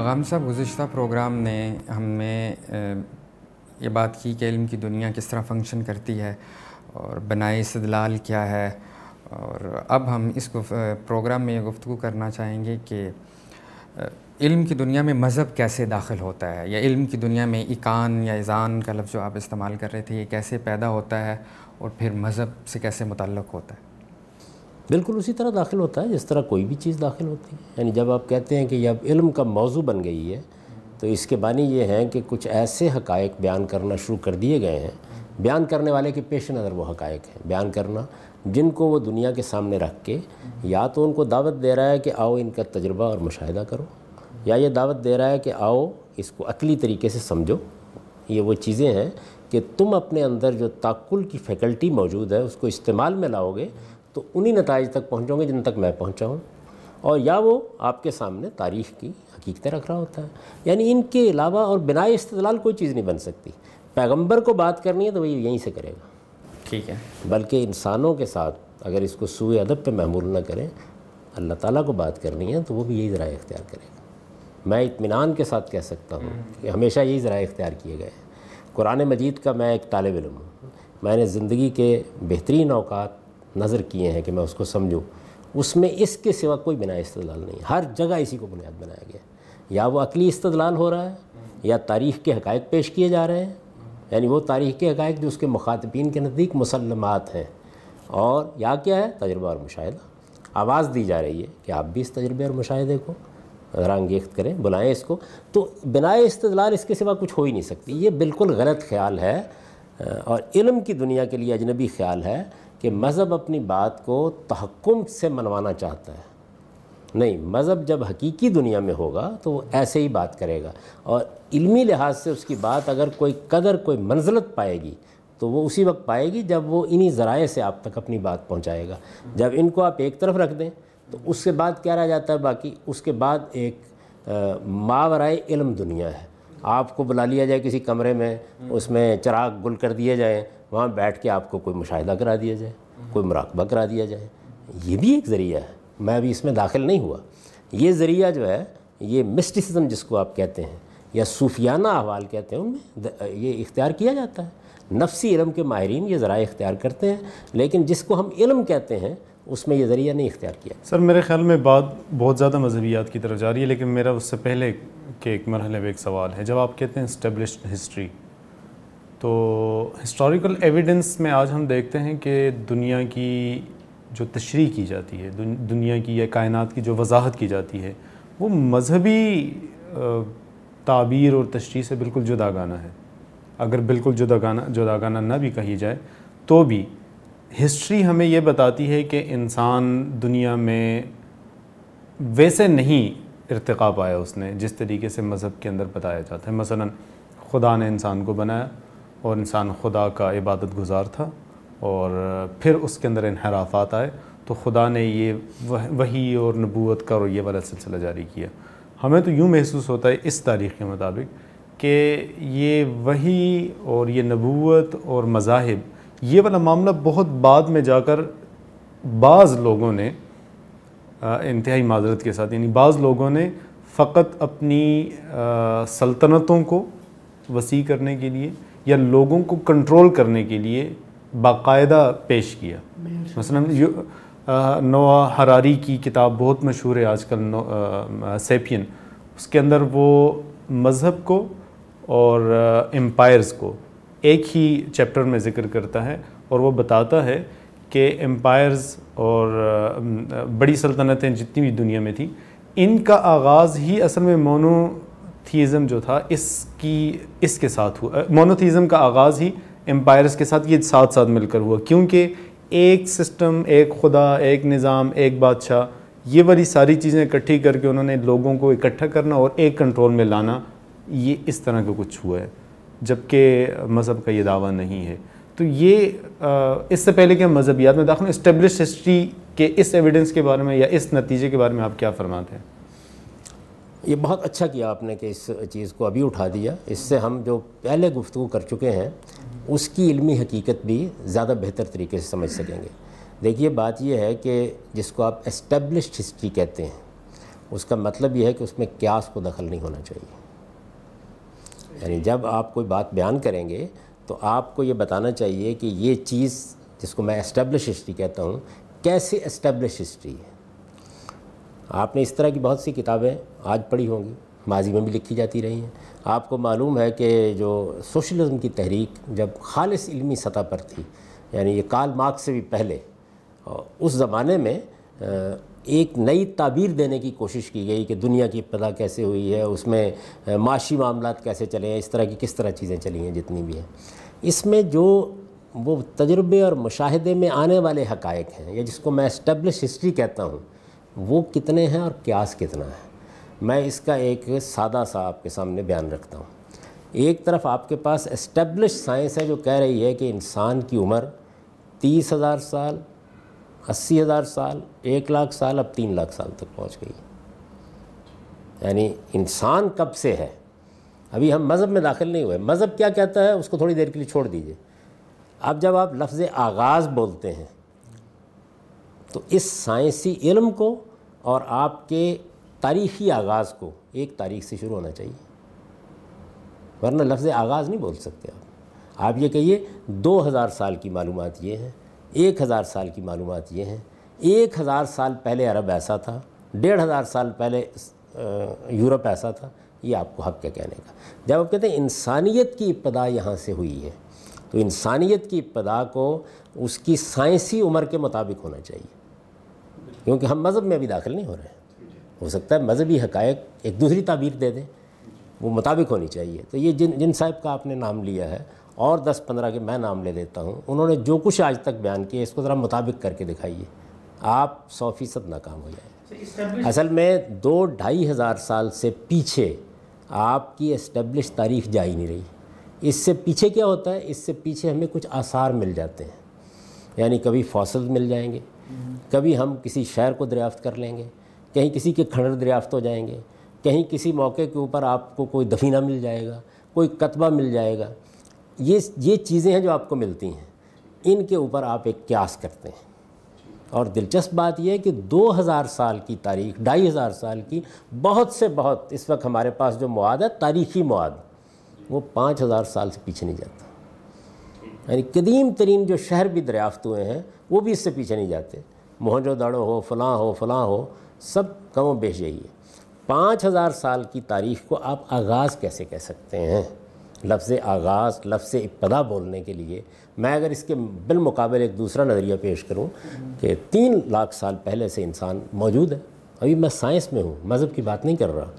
اغام صاحب گزشتہ پروگرام نے ہمیں یہ بات کی کہ علم کی دنیا کس طرح فنکشن کرتی ہے اور بنائے استدلال کیا ہے۔ اور اب ہم اس پروگرام میں یہ گفتگو کرنا چاہیں گے کہ علم کی دنیا میں مذہب کیسے داخل ہوتا ہے؟ یا علم کی دنیا میں اکان یا ایزان کا لفظ جو آپ استعمال کر رہے تھے، یہ کیسے پیدا ہوتا ہے اور پھر مذہب سے کیسے متعلق ہوتا ہے؟ بالکل اسی طرح داخل ہوتا ہے، جس طرح کوئی بھی چیز داخل ہوتی ہے۔ یعنی جب آپ کہتے ہیں کہ یہ اب علم کا موضوع بن گئی ہے، تو اس کے بانی یہ ہیں کہ کچھ ایسے حقائق بیان کرنا شروع کر دیے گئے ہیں۔ بیان کرنے والے کے پیش نظر وہ حقائق ہیں۔ بیان کرنا جن کو وہ دنیا کے سامنے رکھ کے یا تو ان کو دعوت دے رہا ہے کہ آؤ ان کا تجربہ اور مشاہدہ کرو، یا یہ دعوت دے رہا ہے کہ آؤ اس کو عقلی طریقے سے سمجھو۔ یہ وہ چیزیں ہیں کہ تم اپنے اندر جو تعقل کی فیکلٹی موجود ہے، اس کو استعمال میں لاؤ گے تو انہی نتائج تک پہنچوں گے جن تک میں پہنچا ہوں۔ اور یا وہ آپ کے سامنے تاریخ کی حقیقتیں رکھ رہا ہوتا ہے۔ یعنی ان کے علاوہ اور بنا استدلال کوئی چیز نہیں بن سکتی۔ پیغمبر کو بات کرنی ہے تو وہی یہیں سے کرے گا۔ ٹھیک ہے۔ بلکہ انسانوں کے ساتھ اگر اس کو سوئے ادب پہ محمول نہ کریں اللہ تعالیٰ کو بات کرنی ہے تو وہ بھی یہی ذرائع اختیار کرے گا۔ میں اطمینان کے ساتھ کہہ سکتا ہوں کہ ہمیشہ یہی ذرائع اختیار کیے گئے ہیں۔ قرآن مجید کا میں ایک طالب علم ہوں۔ میں نے زندگی کے بہترین اوقات نظر کیے ہیں کہ میں اس کو سمجھوں۔ اس میں اس کے سوا کوئی بنا استدلال نہیں ہر جگہ اسی کو بنیاد بنایا گیا یا وہ عقلی استدلال ہو رہا ہے یا تاریخ کے حقائق پیش کیے جا رہے ہیں۔ یعنی وہ تاریخ کے حقائق جو اس کے مخاطبین کے نزدیک مسلمات ہیں۔ اور یا کیا ہے؟ تجربہ اور مشاہدہ۔ آواز دی جا رہی ہے کہ آپ بھی اس تجربے اور مشاہدے کو رانگیخت کریں، بلائیں اس کو۔ تو بنا استدلال اس کے سوا کچھ ہو ہی نہیں سکتی۔ یہ بالکل غلط خیال ہے۔ اور علم کی دنیا کے لیے اجنبی خیال ہے۔ کہ مذہب اپنی بات کو تحکم سے منوانا چاہتا ہے۔ نہیں، مذہب جب حقیقی دنیا میں ہوگا تو وہ ایسے ہی بات کرے گا۔ اور علمی لحاظ سے اس کی بات اگر کوئی قدر، کوئی منزلت پائے گی تو وہ اسی وقت پائے گی جب وہ انہی ذرائع سے آپ تک اپنی بات پہنچائے گا۔ جب ان کو آپ ایک طرف رکھ دیں تو اس کے بعد کیا رہ جاتا ہے باقی؟ اس کے بعد ایک ماورائے علم دنیا ہے۔ آپ کو بلا لیا جائے کسی کمرے میں، اس میں چراغ گل کر دیے جائیں۔ وہاں بیٹھ کے آپ کو کوئی مشاہدہ کرا دیا جائے، کوئی مراقبہ کرا دیا جائے۔ یہ بھی ایک ذریعہ ہے۔ میں ابھی اس میں داخل نہیں ہوا۔ یہ ذریعہ جو ہے، یہ مسٹسزم جس کو آپ کہتے ہیں، یا صوفیانہ احوال کہتے ہیں، ان میں یہ اختیار کیا جاتا ہے۔ نفسی علم کے ماہرین یہ ذرائع اختیار کرتے ہیں، لیکن جس کو ہم علم کہتے ہیں، اس میں یہ ذریعہ نہیں اختیار کیا۔ سر، میرے خیال میں بات بہت زیادہ مذہبیات کی طرف جا رہی ہے، لیکن میرا اس سے پہلے کے ایک مرحلے میں ایک سوال ہے۔ جب آپ کہتے ہیں اسٹیبلشڈ ہسٹری تو ہسٹوریکل ایویڈنس میں آج ہم دیکھتے ہیں کہ دنیا کی جو تشریح کی جاتی ہے دنیا کی یا کائنات کی جو وضاحت کی جاتی ہے، وہ مذہبی تعبیر اور تشریح سے بالکل جدا گانا ہے۔ اگر بالکل جدا گانا جدا گانا نہ بھی کہی جائے تو بھی ہسٹری ہمیں یہ بتاتی ہے کہ انسان دنیا میں ویسے نہیں ارتقا پایا اس نے جس طریقے سے مذہب کے اندر بتایا جاتا ہے۔ مثلا خدا نے انسان کو بنایا اور انسان خدا کا عبادت گزار تھا اور پھر اس کے اندر انحرافات آئے تو خدا نے یہ وہی اور نبوت کا اور یہ والا سلسلہ جاری کیا۔ ہمیں تو یوں محسوس ہوتا ہے اس تاریخ کے مطابق کہ یہ وہی اور یہ نبوت اور مذاہب، یہ والا معاملہ بہت بعد میں جا کر بعض لوگوں نے انتہائی معذرت کے ساتھ یعنی بعض لوگوں نے فقط اپنی سلطنتوں کو وسیع کرنے کے لیے یا لوگوں کو کنٹرول کرنے کے لیے باقاعدہ پیش کیا۔ مثلا نوا حراری کی کتاب بہت مشہور ہے آج کل سیپین۔ اس کے اندر وہ مذہب کو اور امپائرز کو ایک ہی چیپٹر میں ذکر کرتا ہے اور وہ بتاتا ہے کہ امپائرز اور بڑی سلطنتیں جتنی بھی دنیا میں تھیں، ان کا آغاز ہی اصل میں مونو مونوتھیزم جو تھا، اس کی، اس کے ساتھ ہوا۔ مونوتھیزم کا آغاز ہی امپائرز کے ساتھ، یہ ساتھ ساتھ مل کر ہوا۔ کیونکہ ایک سسٹم ایک خدا، ایک نظام، ایک بادشاہ، یہ والی ساری چیزیں اکٹھی کر کے انہوں نے لوگوں کو اکٹھا کرنا اور ایک کنٹرول میں لانا، یہ اس طرح کا کچھ ہوا ہے۔ جبکہ مذہب کا یہ دعویٰ نہیں ہے۔ تو یہ اس سے پہلے کہ ہم مذہبیات میں داخل اسٹیبلش ہسٹری کے اس ایویڈنس کے بارے میں یا اس نتیجے کے بارے میں آپ کیا فرماتے ہیں؟ یہ بہت اچھا کیا آپ نے کہ اس چیز کو ابھی اٹھا دیا۔ اس سے ہم جو پہلے گفتگو کر چکے ہیں، اس کی علمی حقیقت بھی زیادہ بہتر طریقے سے سمجھ سکیں گے۔ دیکھیے، بات یہ ہے کہ جس کو آپ اسٹیبلشڈ ہسٹری کہتے ہیں، اس کا مطلب یہ ہے کہ اس میں کیاس کو دخل نہیں ہونا چاہیے۔ یعنی جب آپ کوئی بات بیان کریں گے، تو آپ کو یہ بتانا چاہیے کہ یہ چیز جس کو میں اسٹیبلش ہسٹری کہتا ہوں، کیسے اسٹیبلش ہسٹری ہے؟ آپ نے اس طرح کی بہت سی کتابیں آج پڑھی ہوں گی، ماضی میں بھی لکھی جاتی رہی ہیں۔ آپ کو معلوم ہے کہ جو سوشلزم کی تحریک جب خالص علمی سطح پر تھی یعنی یہ کال مارکس سے بھی پہلے، اس زمانے میں ایک نئی تعبیر دینے کی کوشش کی گئی کہ دنیا کی ابتدا کیسے ہوئی ہے، اس میں معاشی معاملات کیسے چلے ہیں، اس طرح کی کس طرح چیزیں چلی ہیں، جتنی بھی ہیں۔ اس میں جو وہ تجربے اور مشاہدے میں آنے والے حقائق ہیں، یا جس کو میں اسٹیبلش ہسٹری کہتا ہوں وہ کتنے ہیں اور کیاس کتنا ہے؟ میں اس کا ایک سادہ سا آپ کے سامنے بیان رکھتا ہوں۔ ایک طرف آپ کے پاس اسٹیبلش سائنس ہے جو کہہ رہی ہے کہ انسان کی عمر تیس ہزار سال، اسی ہزار سال، ایک لاکھ سال، اب تین لاکھ سال تک پہنچ گئی۔ یعنی انسان کب سے ہے؟ ابھی ہم مذہب میں داخل نہیں ہوئے۔ مذہب کیا کہتا ہے؟ اس کو تھوڑی دیر کے لیے چھوڑ دیجیے۔ اب جب آپ لفظ آغاز بولتے ہیں تو اس سائنسی علم کو اور آپ کے تاریخی آغاز کو ایک تاریخ سے شروع ہونا چاہیے۔ ورنہ لفظ آغاز نہیں بول سکتے آپ۔ آپ یہ کہیے، دو ہزار سال کی معلومات یہ ہیں، ایک ہزار سال کی معلومات یہ ہیں۔ ایک ہزار سال پہلے عرب ایسا تھا، ڈیڑھ ہزار سال پہلے یورپ ایسا تھا۔ یہ آپ کو حق کیا کہنے کا۔ جب آپ کہتے ہیں انسانیت کی ابتدا یہاں سے ہوئی ہے، تو انسانیت کی ابتدا کو اس کی سائنسی عمر کے مطابق ہونا چاہیے۔ کیونکہ ہم مذہب میں ابھی داخل نہیں ہو رہے ہیں۔ ہو سکتا ہے مذہبی حقائق ایک دوسری تعبیر دے دیں۔ وہ مطابق ہونی چاہیے۔ تو یہ جن جن صاحب کا آپ نے نام لیا ہے اور دس پندرہ کے میں نام لے دیتا ہوں انہوں نے جو کچھ آج تک بیان کیا اس کو ذرا مطابق کر کے دکھائیے۔ آپ سو فیصد ناکام ہو جائیں۔ اصل میں دو ڈھائی ہزار سال سے پیچھے آپ کی اسٹیبلش تاریخ جا ہی نہیں رہی۔ اس سے پیچھے کیا ہوتا ہے؟ اس سے پیچھے ہمیں کچھ آثار مل جاتے ہیں۔ یعنی کبھی فوصل مل جائیں گے کبھی ہم کسی شہر کو دریافت کر لیں گے، کہیں کسی کے کھڑر دریافت ہو جائیں گے، کہیں کسی موقع کے اوپر آپ کو کوئی دفینہ مل جائے گا، کوئی کتبہ مل جائے گا۔ یہ یہ چیزیں ہیں جو آپ کو ملتی ہیں۔ ان کے اوپر آپ ایک قیاس کرتے ہیں۔ اور دلچسپ بات یہ ہے کہ دو ہزار سال کی تاریخ، ڈھائی ہزار سال کی بہت سے بہت، اس وقت ہمارے پاس جو مواد ہے، تاریخی مواد، وہ پانچ ہزار سال سے پیچھے نہیں جاتا۔ یعنی قدیم ترین جو شہر بھی دریافت ہوئے ہیں وہ بھی اس سے پیچھے نہیں جاتے۔ موہنجو دڑو ہو، فلاں ہو فلاں ہو، سب کم و بیش یہی ہے۔ پانچ ہزار سال کی تاریخ کو آپ آغاز کیسے کہہ سکتے ہیں؟ لفظ آغاز، لفظ ابتدا بولنے کے لیے میں اگر اس کے بالمقابل ایک دوسرا نظریہ پیش کروں کہ تین لاکھ سال پہلے سے انسان موجود ہے۔ ابھی میں سائنس میں ہوں، مذہب کی بات نہیں کر رہا۔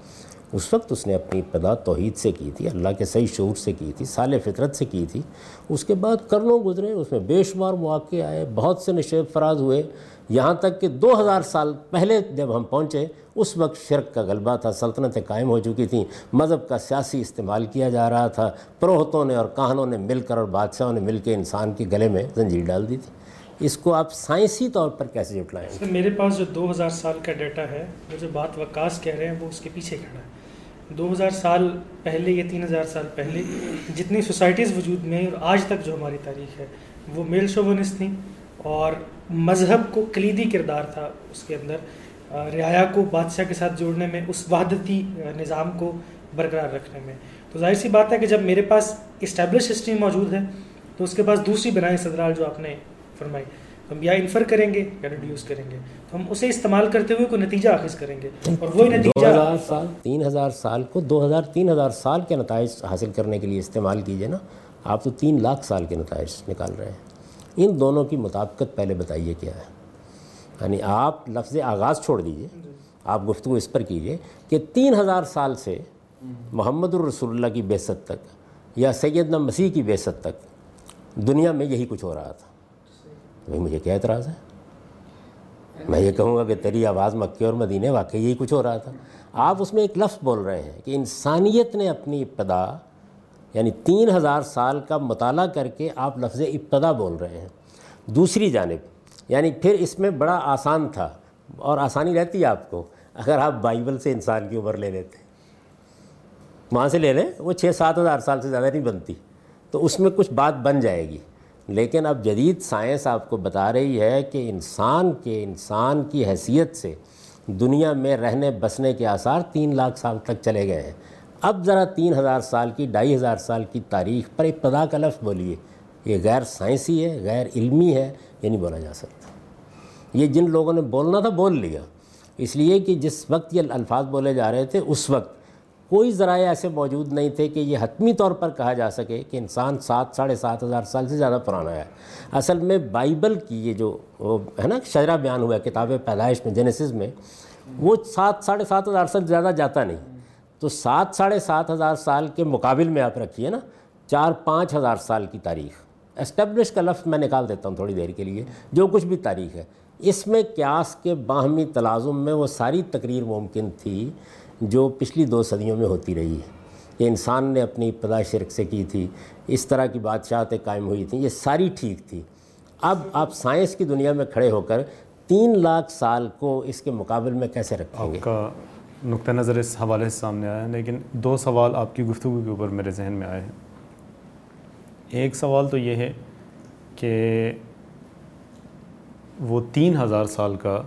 اس وقت اس نے اپنی ابتدا توحید سے کی تھی، اللہ کے صحیح شعور سے کی تھی سال فطرت سے کی تھی۔ اس کے بعد کرنوں گزرے، اس میں بے شمار مواقع آئے، بہت سے نشیب فراز ہوئے۔ یہاں تک کہ دو ہزار سال پہلے جب ہم پہنچے، اس وقت شرک کا غلبہ تھا، سلطنتیں قائم ہو چکی تھیں۔ مذہب کا سیاسی استعمال کیا جا رہا تھا۔ پروہتوں نے اور کہانوں نے مل کر اور بادشاہوں نے مل کے انسان کے گلے میں زنجیر ڈال دی تھی۔ اس کو آپ سائنسی طور پر کیسے جٹلائیں؟ میرے پاس جو دو ہزار سال کا ڈیٹا ہے، وہ جو بات وکاس کہہ رہے ہیں، وہ اس کے پیچھے کھڑا ہے۔ دو ہزار سال پہلے یا تین ہزار سال پہلے جتنی سوسائٹیز وجود میں اور آج تک جو ہماری تاریخ ہے، وہ میل شوونس تھیں اور مذہب کو کلیدی کردار تھا اس کے اندر۔ رعایا کو بادشاہ کے ساتھ جوڑنے میں، اس وحدتی نظام کو برقرار رکھنے میں۔ تو ظاہر سی بات ہے کہ جب میرے پاس اسٹیبلش ہسٹری موجود ہے، تو اس کے پاس دوسری بنائیں صدرال جو آپ نے فرمائی۔ ہم یا انفر کریں گے یا ریڈیوس کریں گے۔ تو ہم اسے استعمال کرتے ہوئے کوئی نتیجہ آخذ کریں گے۔ اور وہی نتیجہ دو ہزار سال، تین ہزار سال کو دو ہزار، تین ہزار سال کے نتائج حاصل کرنے کے لیے استعمال کیجیے نا۔ آپ تو تین لاکھ سال کے نتائج نکال رہے ہیں۔ ان دونوں کی مطابقت پہلے بتائیے کیا ہے۔ یعنی آپ لفظ آغاز چھوڑ دیجیے۔ آپ گفتگو اس پر کیجیے کہ تین ہزار سال سے محمد الرسول اللہ کی بیست تک یا سیدنا مسیح کی بیست تک دنیا میں یہی کچھ ہو رہا تھا۔ بھائی مجھے کیا اعتراض ہے؟ میں یہ کہوں گا کہ تیری آواز مکے اور مدینے واقعی یہی کچھ ہو رہا تھا۔ آپ اس میں ایک لفظ بول رہے ہیں کہ انسانیت نے اپنی ابتدا یعنی تین ہزار سال کا مطالعہ کر کے آپ لفظ ابتدا بول رہے ہیں۔ دوسری جانب یعنی پھر اس میں بڑا آسان تھا اور آسانی رہتی ہے آپ کو اگر آپ بائبل سے انسان کی عمر لے لیتے۔ وہاں سے لے لیں، وہ چھ سات ہزار سال سے زیادہ نہیں بنتی، تو اس میں کچھ بات بن جائے گی۔ لیکن اب جدید سائنس آپ کو بتا رہی ہے کہ انسان کے انسان کی حیثیت سے دنیا میں رہنے بسنے کے آثار تین لاکھ سال تک چلے گئے ہیں۔ اب ذرا تین ہزار سال کی، ڈھائی ہزار سال کی تاریخ پر ابتدا کا لفظ بولیے۔ یہ غیر سائنسی ہے، غیر علمی ہے، یہ نہیں بولا جا سکتا۔ یہ جن لوگوں نے بولنا تھا، بول لیا۔ اس لیے کہ جس وقت یہ الفاظ بولے جا رہے تھے، اس وقت کوئی ذرائع ایسے موجود نہیں تھے کہ یہ حتمی طور پر کہا جا سکے کہ انسان سات، ساڑھے سات ہزار سال سے زیادہ پرانا ہے۔ اصل میں بائبل کی یہ جو وہ ہے نا، شجرہ بیان ہوا ہے، کتاب پیدائش میں جینیسز میں، وہ سات، ساڑھے سات ہزار سال زیادہ جاتا نہیں۔ تو سات، ساڑھے سات ہزار سال کے مقابل میں آپ رکھیے نا، چار، پانچ ہزار سال کی تاریخ۔ اسٹیبلش کا لفظ میں نکال دیتا ہوں تھوڑی دیر کے لیے، جو کچھ بھی تاریخ ہے۔ اس میں قیاس کے باہمی تلازم میں وہ ساری تقریر ممکن تھی۔ جو پچھلی دو صدیوں میں ہوتی رہی ہے۔ کہ انسان نے اپنی ابتدا شرک سے کی تھی، اس طرح کی بادشاہتیں قائم ہوئی تھیں، یہ ساری ٹھیک تھی۔ اب آپ سائنس کی دنیا میں کھڑے ہو کر تین لاکھ سال کو اس کے مقابل میں کیسے رکھیں گے؟ آپ کا نقطہ نظر اس حوالے سے سامنے آیا ہے لیکن دو سوال آپ کی گفتگو کے اوپر میرے ذہن میں آئے ہیں۔ ایک سوال تو یہ ہے کہ وہ تین ہزار سال کا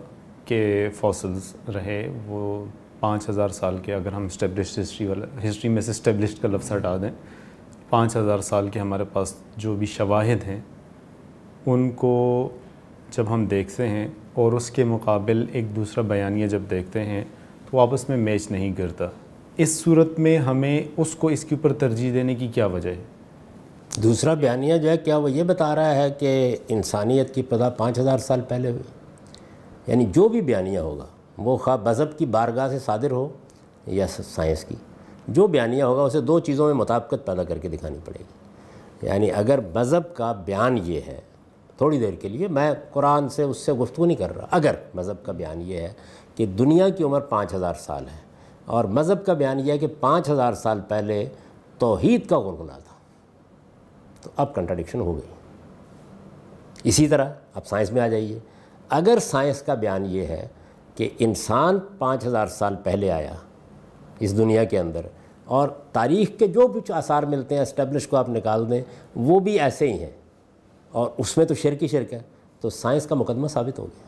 کے فوسلز رہے، وہ پانچ ہزار سال کے اگر ہم اسٹیبلشڈ ہسٹری والا ہسٹری میں سے اسٹیبلشڈ کا لفظ ہٹا دیں، پانچ ہزار سال کے ہمارے پاس جو بھی شواہد ہیں، ان کو جب ہم دیکھتے ہیں اور اس کے مقابل ایک دوسرا بیانیہ جب دیکھتے ہیں، تو آپس میں میچ نہیں کرتا اس صورت میں ہمیں اس کو اس کے اوپر ترجیح دینے کی کیا وجہ ہے؟ دوسرا بیانیہ جو ہے، کیا وہ یہ بتا رہا ہے کہ انسانیت کی پدا پانچ ہزار سال پہلے ہوئی؟ یعنی جو بھی بیانیہ ہوگا۔ وہ خواہ مذہب کی بارگاہ سے صادر ہو یا سائنس کی۔ جو بیانیہ ہوگا اسے دو چیزوں میں مطابقت پیدا کر کے دکھانی پڑے گی۔ یعنی اگر مذہب کا بیان یہ ہے، تھوڑی دیر کے لیے میں قرآن سے اس سے گفتگو نہیں کر رہا۔ اگر مذہب کا بیان یہ ہے کہ دنیا کی عمر پانچ ہزار سال ہے اور مذہب کا بیان یہ ہے کہ پانچ ہزار سال پہلے توحید کا غلغلہ تھا، تو اب کنٹراڈکشن ہو گئی۔ اسی طرح اب سائنس میں آ جائیے۔ اگر سائنس کا بیان یہ ہے کہ انسان پانچ ہزار سال پہلے آیا اس دنیا کے اندر اور تاریخ کے جو کچھ آثار ملتے ہیں، اسٹیبلش کو آپ نکال دیں، وہ بھی ایسے ہی ہیں۔ اور اس میں تو شرک ہی شرک ہے۔ تو سائنس کا مقدمہ ثابت ہو گیا۔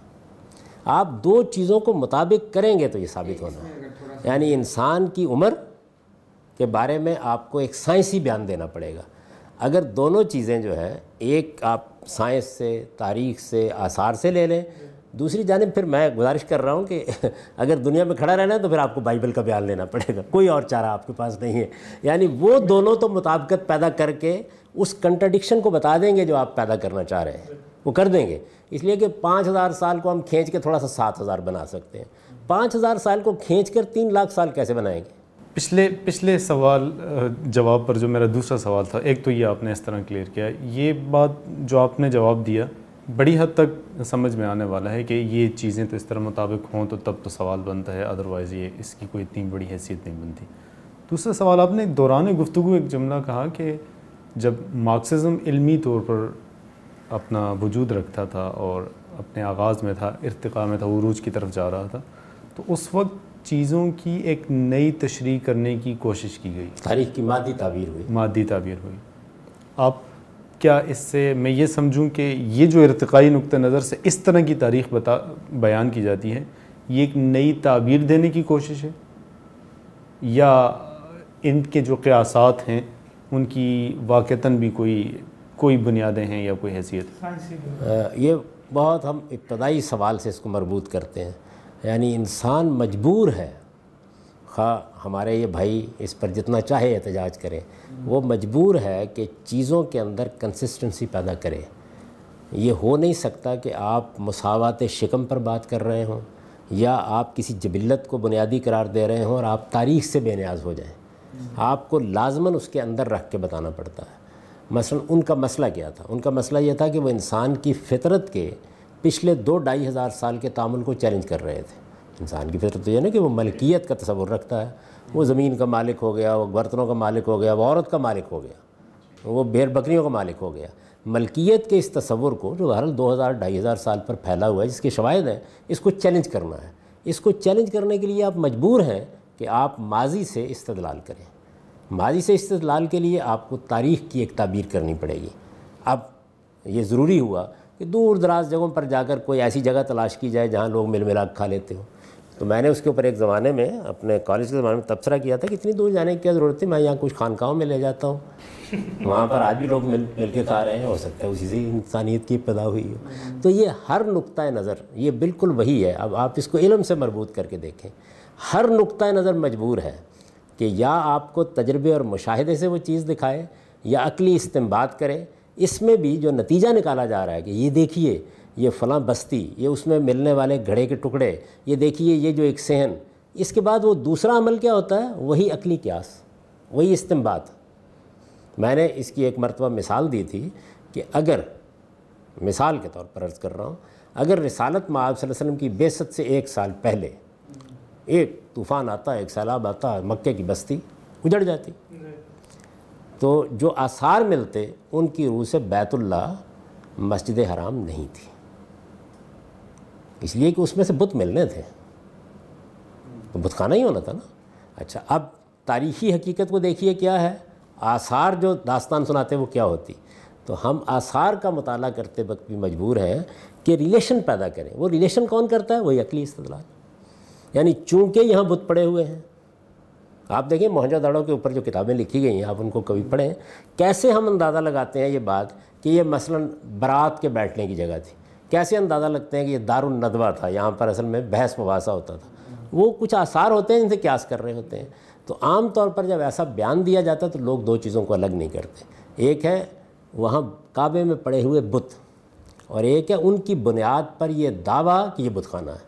آپ دو چیزوں کو مطابق کریں گے تو یہ ثابت ہونا۔ ہے یعنی انسان کی عمر کے بارے میں آپ کو ایک سائنسی بیان دینا پڑے گا۔ اگر دونوں چیزیں جو ہے ایک آپ سائنس سے، تاریخ سے، آثار سے لے لیں دوسری جانب پھر میں گزارش کر رہا ہوں کہ اگر دنیا میں کھڑا رہنا ہے تو پھر آپ کو بائبل کا بیان لینا پڑے گا۔ کوئی اور چارہ آپ کے پاس نہیں ہے۔ یعنی وہ دونوں تو مطابقت پیدا کر کے اس کنٹرڈکشن کو بتا دیں گے جو آپ پیدا کرنا چاہ رہے ہیں۔ وہ کر دیں گے۔ اس لیے کہ پانچ ہزار سال کو ہم کھینچ کے تھوڑا سا سات ہزار بنا سکتے ہیں۔ پانچ ہزار سال کو کھینچ کر تین لاکھ سال کیسے بنائیں گے؟ پچھلے پچھلے سوال جواب پر جو میرا دوسرا سوال تھا، ایک تو یہ آپ نے اس طرح کلیئر کیا۔ یہ بات جو آپ نے جواب دیا بڑی حد تک سمجھ میں آنے والا ہے کہ یہ چیزیں تو اس طرح مطابق ہوں تو تب تو سوال بنتا ہے ادروائز یہ اس کی کوئی اتنی بڑی حیثیت نہیں بنتی۔ دوسرا سوال آپ نے دوران گفتگو ایک جملہ کہا کہ جب مارکسزم علمی طور پر اپنا وجود رکھتا تھا اور اپنے آغاز میں تھا ارتقاء میں تھا عروج کی طرف جا رہا تھا تو اس وقت چیزوں کی ایک نئی تشریح کرنے کی کوشش کی گئی۔ تاریخ کی مادی تعبیر ہوئی۔ مادی تعبیر ہوئی۔ آپ کیا اس سے میں یہ سمجھوں کہ یہ جو ارتقائی نقطہ نظر سے اس طرح کی تاریخ بتا بیان کی جاتی ہے، یہ ایک نئی تعبیر دینے کی کوشش ہے؟ یا ان کے جو قیاسات ہیں، ان کی واقعتاً بھی کوئی کوئی بنیادیں ہیں یا کوئی حیثیت؟ یہ بہت ہم ابتدائی سوال سے اس کو مربوط کرتے ہیں۔ یعنی انسان مجبور ہے خواہ ہمارے یہ بھائی اس پر جتنا چاہے احتجاج کریں وہ مجبور ہے کہ چیزوں کے اندر کنسسٹنسی پیدا کرے۔ یہ ہو نہیں سکتا کہ آپ مساوات شکم پر بات کر رہے ہوں یا آپ کسی جبلت کو بنیادی قرار دے رہے ہوں اور آپ تاریخ سے بے نیاز ہو جائیں۔ آپ کو لازماً اس کے اندر رکھ کے بتانا پڑتا ہے۔ مثلا ان کا مسئلہ کیا تھا؟ ان کا مسئلہ یہ تھا کہ وہ انسان کی فطرت کے پچھلے دو ڈھائی ہزار سال کے تعامل کو چیلنج کر رہے تھے۔ انسان کی فطرت تو یہ نا کہ وہ ملکیت کا تصور رکھتا ہے۔ وہ زمین کا مالک ہو گیا، وہ برتنوں کا مالک ہو گیا، وہ عورت کا مالک ہو گیا، وہ بیر بکریوں کا مالک ہو گیا۔ ملکیت کے اس تصور کو جو ہر دو ہزار، ڈھائی ہزار سال پر پھیلا ہوا ہے، جس کے شواہد ہیں، اس کو چیلنج کرنا ہے۔ اس کو چیلنج کرنے کے لیے آپ مجبور ہیں کہ آپ ماضی سے استدلال کریں۔ ماضی سے استدلال کے لیے آپ کو تاریخ کی ایک تعبیر کرنی پڑے گی۔ اب یہ ضروری ہوا کہ دور دراز جگہوں پر جا کر کوئی ایسی جگہ تلاش کی جائے جہاں لوگ مل ملا کھا لیتے ہوں۔ تو میں نے اس کے اوپر ایک زمانے میں اپنے کالج کے زمانے میں تبصرہ کیا تھا کہ اتنی دور جانے کی کیا ضرورت ہے میں یہاں کچھ خانقاہوں میں لے جاتا ہوں۔ وہاں پر آج بھی لوگ مل مل کے کھا رہے ہیں، ہو سکتا ہے اسی سے انسانیت کی پیدا ہوئی ہو۔ تو یہ ہر نقطۂ نظر، یہ بالکل وہی ہے۔ اب آپ اس کو علم سے مربوط کر کے دیکھیں۔ ہر نقطۂ نظر مجبور ہے کہ یا آپ کو تجربے اور مشاہدے سے وہ چیز دکھائے یا عقلی استمباد کرے۔ اس میں بھی جو نتیجہ نکالا جا رہا ہے کہ یہ دیکھیے یہ فلاں بستی، یہ اس میں ملنے والے گھڑے کے ٹکڑے، یہ دیکھیے، یہ جو ایک صحن، اس کے بعد وہ دوسرا عمل کیا ہوتا ہے؟ وہی عقلی قیاس، وہی استمباد میں نے اس کی ایک مرتبہ مثال دی تھی کہ اگر، مثال کے طور پر عرض کر رہا ہوں، اگر رسالت معاب صلی اللہ علیہ وسلم کی بیست سے ایک سال پہلے ایک طوفان آتا، ایک سیلاب آتا، مکے کی بستی اجڑ جاتی، تو جو آثار ملتے، ان کی روح سے بیت اللہ مسجد حرام نہیں تھی۔ اس لیے کہ اس میں سے بت ملنے تھے۔ تو بت خانہ ہی ہونا تھا نا۔ اچھا اب تاریخی حقیقت کو دیکھیے کیا ہے۔ آثار جو داستان سناتے وہ کیا ہوتی۔ تو ہم آثار کا مطالعہ کرتے وقت بھی مجبور ہیں کہ ریلیشن پیدا کریں۔ وہ ریلیشن کون کرتا ہے؟ وہی عقلی استدلال۔ یعنی چونکہ یہاں بت پڑے ہوئے ہیں۔ آپ دیکھیں موہنجا دڑوں کے اوپر جو کتابیں لکھی گئی ہیں، آپ ان کو کبھی پڑھیں۔ کیسے ہم اندازہ لگاتے ہیں یہ بات کہ یہ مثلا برات کے بیٹھنے کی جگہ تھی۔ کیسے اندازہ لگتے ہیں کہ یہ دار الندوہ تھا؟ یہاں پر اصل میں بحث مباحثہ ہوتا تھا۔ وہ کچھ آثار ہوتے ہیں جن سے قیاس کر رہے ہوتے ہیں۔ تو عام طور پر جب ایسا بیان دیا جاتا ہے تو لوگ دو چیزوں کو الگ نہیں کرتے۔ ایک ہے وہاں کعبے میں پڑے ہوئے بت، اور ایک ہے ان کی بنیاد پر یہ دعویٰ کہ یہ بت خانہ ہے۔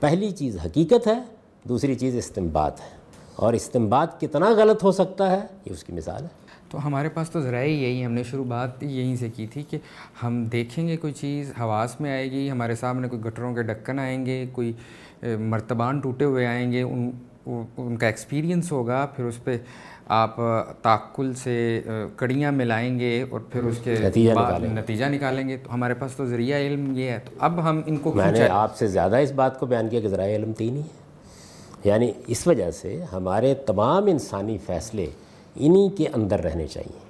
پہلی چیز حقیقت ہے، دوسری چیز استمباد ہے۔ اور استمباد کتنا غلط ہو سکتا ہے، یہ اس کی مثال ہے۔ تو ہمارے پاس تو ذرائع یہی ہم نے شروع بات یہیں سے کی تھی کہ ہم دیکھیں گے کوئی چیز حواس میں آئے گی ہمارے سامنے کوئی گٹروں کے ڈکن آئیں گے کوئی مرتبان ٹوٹے ہوئے آئیں گے ان ان کا ایکسپیرینس ہوگا پھر اس پہ آپ تعقل سے کڑیاں ملائیں گے اور پھر اس کے نتیجہ نکالیں گے۔ تو ہمارے پاس تو ذریعہ علم یہ ہے۔ تو اب ہم ان کو میں نے آپ سے زیادہ اس بات کو بیان کیا کہ ذرائع علم تین ہی ہے یعنی اس وجہ سے ہمارے تمام انسانی فیصلے انہی کے اندر رہنے چاہیے۔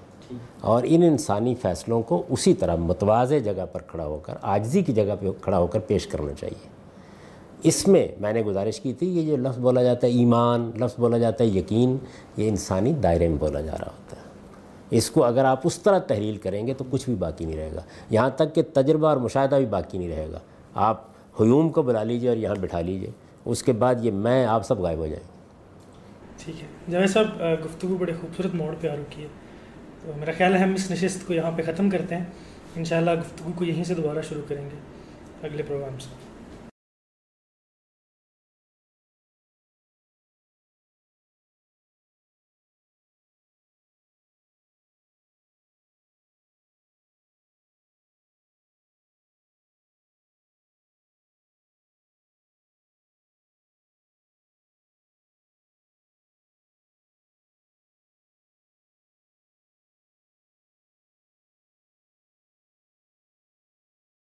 اور ان انسانی فیصلوں کو اسی طرح متوازے جگہ پر کھڑا ہو کر آجزی کی جگہ پہ کھڑا ہو کر پیش کرنا چاہیے۔ اس میں میں نے گزارش کی تھی یہ جو لفظ بولا جاتا ہے ایمان، لفظ بولا جاتا ہے یقین، یہ انسانی دائرے میں بولا جا رہا ہوتا ہے۔ اس کو اگر آپ اس طرح تحلیل کریں گے تو کچھ بھی باقی نہیں رہے گا۔ یہاں تک کہ تجربہ اور مشاہدہ بھی باقی نہیں رہے گا۔ آپ ہیوم کو بلا لیجیے اور یہاں بٹھا لیجیے۔ اس کے بعد یہ میں، آپ سب غائب ہو جائیں۔ ٹھیک ہے۔ جاوید صاحب گفتگو بڑے خوبصورت موڑ پہ آ رکی ہے۔ تو میرا خیال ہے ہم اس نشست کو یہاں پہ ختم کرتے ہیں۔ انشاءاللہ گفتگو کو یہیں سے دوبارہ شروع کریں گے۔ اگلے پروگرام سے۔